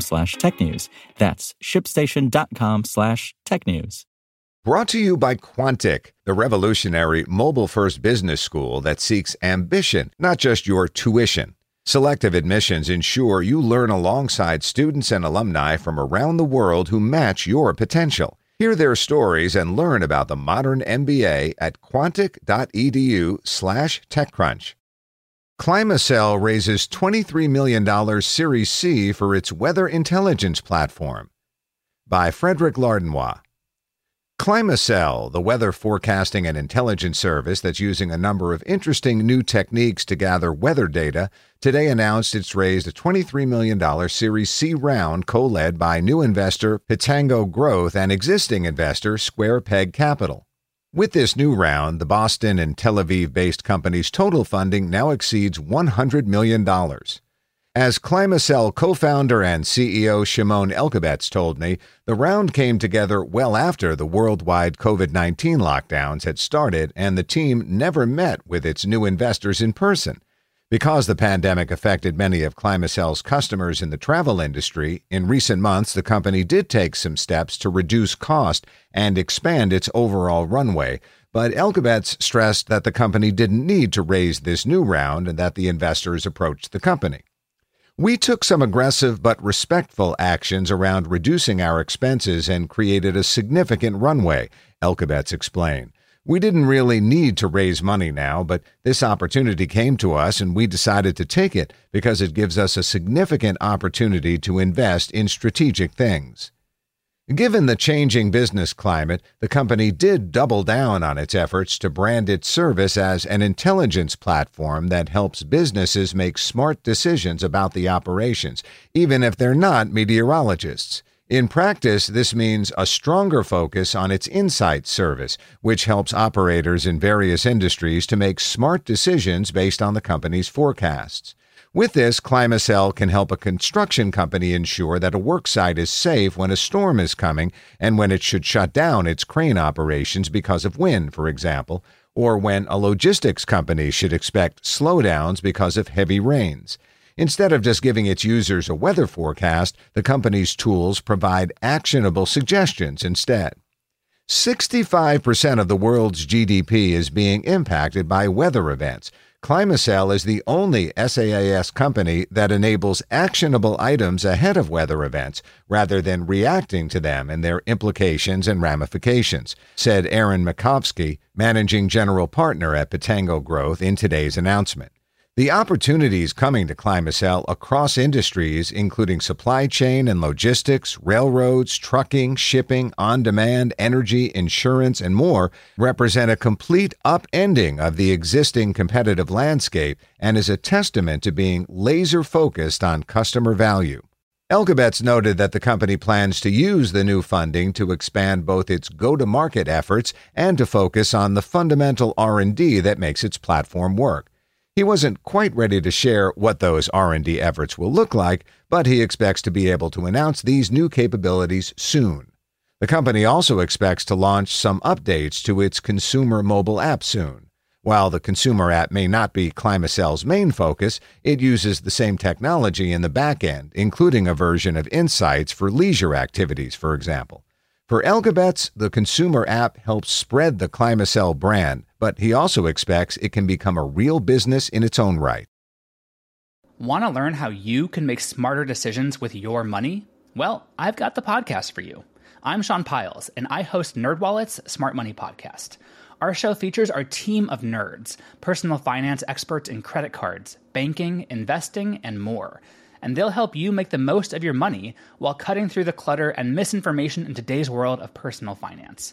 slash technews. That's shipstation.com slash technews. Brought to you by Quantic, the revolutionary mobile first business school that seeks ambition, not just your tuition. Selective admissions ensure you learn alongside students and alumni from around the world who match your potential. Hear their stories and learn about the modern MBA at quantic.edu/slash TechCrunch. Climacell raises $23 million Series C for its weather intelligence platform. By Frederic Lardinois. Climacell, the weather forecasting and intelligence service that's using a number of interesting new techniques to gather weather data, today announced it's raised a $23 million Series C round co led by new investor Pitango Growth and existing investor Square Peg Capital. With this new round, the Boston and Tel Aviv based company's total funding now exceeds $100 million. As Climacell co founder and CEO Shimon Elkabetz told me, the round came together well after the worldwide COVID 19 lockdowns had started and the team never met with its new investors in person. Because the pandemic affected many of Climacell's customers in the travel industry, in recent months the company did take some steps to reduce cost and expand its overall runway. But Elkabetz stressed that the company didn't need to raise this new round and that the investors approached the company. We took some aggressive but respectful actions around reducing our expenses and created a significant runway, Elkabetz explained. We didn't really need to raise money now, but this opportunity came to us and we decided to take it because it gives us a significant opportunity to invest in strategic things. Given the changing business climate, the company did double down on its efforts to brand its service as an intelligence platform that helps businesses make smart decisions about the operations, even if they're not meteorologists. In practice, this means a stronger focus on its insight service, which helps operators in various industries to make smart decisions based on the company's forecasts. With this, Climacell can help a construction company ensure that a worksite is safe when a storm is coming and when it should shut down its crane operations because of wind, for example, or when a logistics company should expect slowdowns because of heavy rains. Instead of just giving its users a weather forecast, the company's tools provide actionable suggestions instead. 65% of the world's GDP is being impacted by weather events, Climacell is the only SaaS company that enables actionable items ahead of weather events rather than reacting to them and their implications and ramifications, said Aaron Mankovski, managing general partner at Pitango Growth, in today's announcement. The opportunities coming to Climacell across industries, including supply chain and logistics, railroads, trucking, shipping, on demand, energy, insurance, and more, represent a complete upending of the existing competitive landscape and is a testament to being laser focused on customer value. Elkabetz noted that the company plans to use the new funding to expand both its go-to-market efforts and to focus on the fundamental R&D that makes its platform work. He wasn't quite ready to share what those R&D efforts will look like, but he expects to be able to announce these new capabilities soon. The company also expects to launch some updates to its consumer mobile app soon. While the consumer app may not be Climacell's main focus, it uses the same technology in the back end, including a version of Insights for leisure activities, for example. For Elkabetz, the consumer app helps spread the Climacell brand, but he also expects it can become a real business in its own right. Want to learn how you can make smarter decisions with your money? Well, I've got the podcast for you. I'm Sean Pyles, and I host NerdWallet's Smart Money Podcast. Our show features our team of nerds, personal finance experts in credit cards, banking, investing, and more – and they'll help you make the most of your money while cutting through the clutter and misinformation in today's world of personal finance.